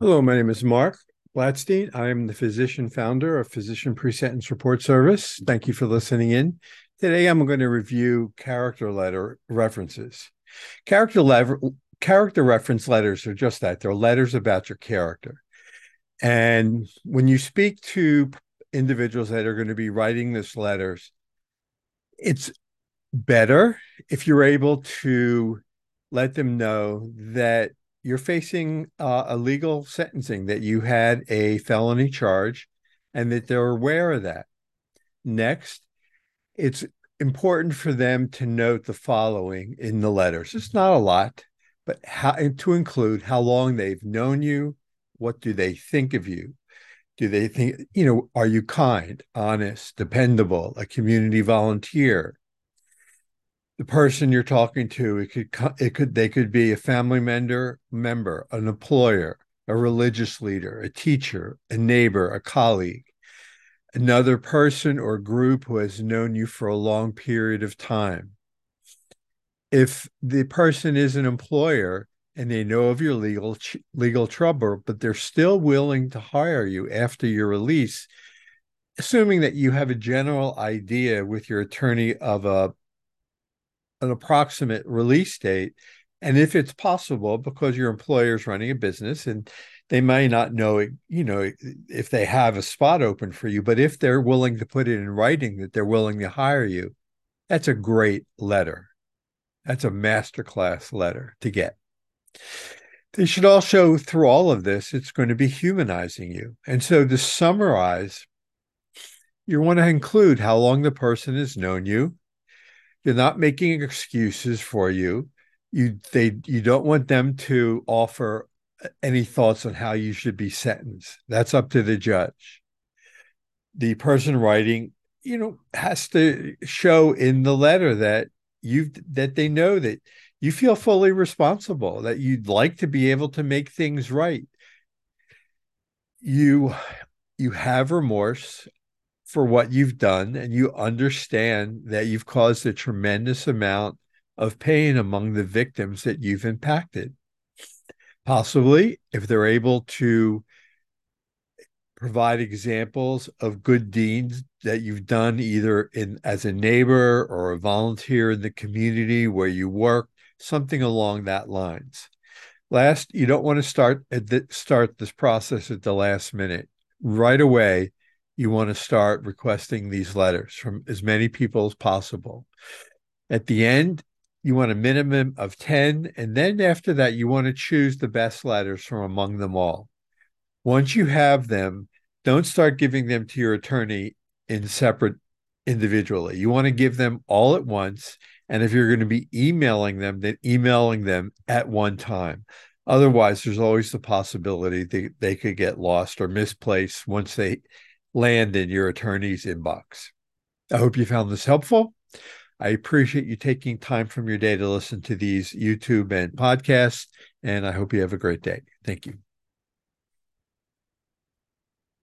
Hello, my name is Marc Blatstein. I'm the physician founder of Physician Pre-Sentence Report Service. Thank you for listening in. Today, I'm going to review character letter references. Character lever- character reference letters are just that. They're letters about your character. And when you speak to individuals that are going to be writing this letters, it's better if you're able to let them know that you're facing uh, a legal sentencing that you had a felony charge and that they're aware of that. Next, it's important for them to note the following in the letters. It's not a lot, but how, to include how long they've known you, what do they think of you? Do they think, you know, are you kind, honest, dependable, a community volunteer? The person you're talking to it could it could they could be a family member member an employer a religious leader a teacher a neighbor a colleague. Another person or group who has known you for a long period of time. If the person is an employer and they know of your legal legal trouble but they're still willing to hire you after your release assuming that you have a general idea with your attorney of a an approximate release date. And if it's possible, because your employer is running a business and they may not know, you know, if they have a spot open for you, but if they're willing to put it in writing that they're willing to hire you, that's a great letter. That's a masterclass letter to get. They should also, through all of this, it's going to be humanizing you. And so to summarize, you want to include how long the person has known you, they're not making excuses for you. You they you don't want them to offer any thoughts on how you should be sentenced. That's up to the judge. The person writing, you know, has to show in the letter that you've that they know that you feel fully responsible, that you'd like to be able to make things right. You you have remorse for what you've done and you understand that you've caused a tremendous amount of pain among the victims that you've impacted. Possibly, if they're able to provide examples of good deeds that you've done either in as a neighbor or a volunteer in the community where you work, something along that lines. Last, you don't want to start the, start this process at the last minute. Right away, you want to start requesting these letters from as many people as possible. At the end, you want a minimum of 10. And then after that, you want to choose the best letters from among them all. Once you have them, don't start giving them to your attorney in separate individually. You want to give them all at once. And if you're going to be emailing them, then emailing them at one time. Otherwise, there's always the possibility that they could get lost or misplaced once they land in your attorney's inbox. I hope you found this helpful. I appreciate you taking time from your day to listen to these YouTube and podcasts, and I hope you have a great day. Thank you.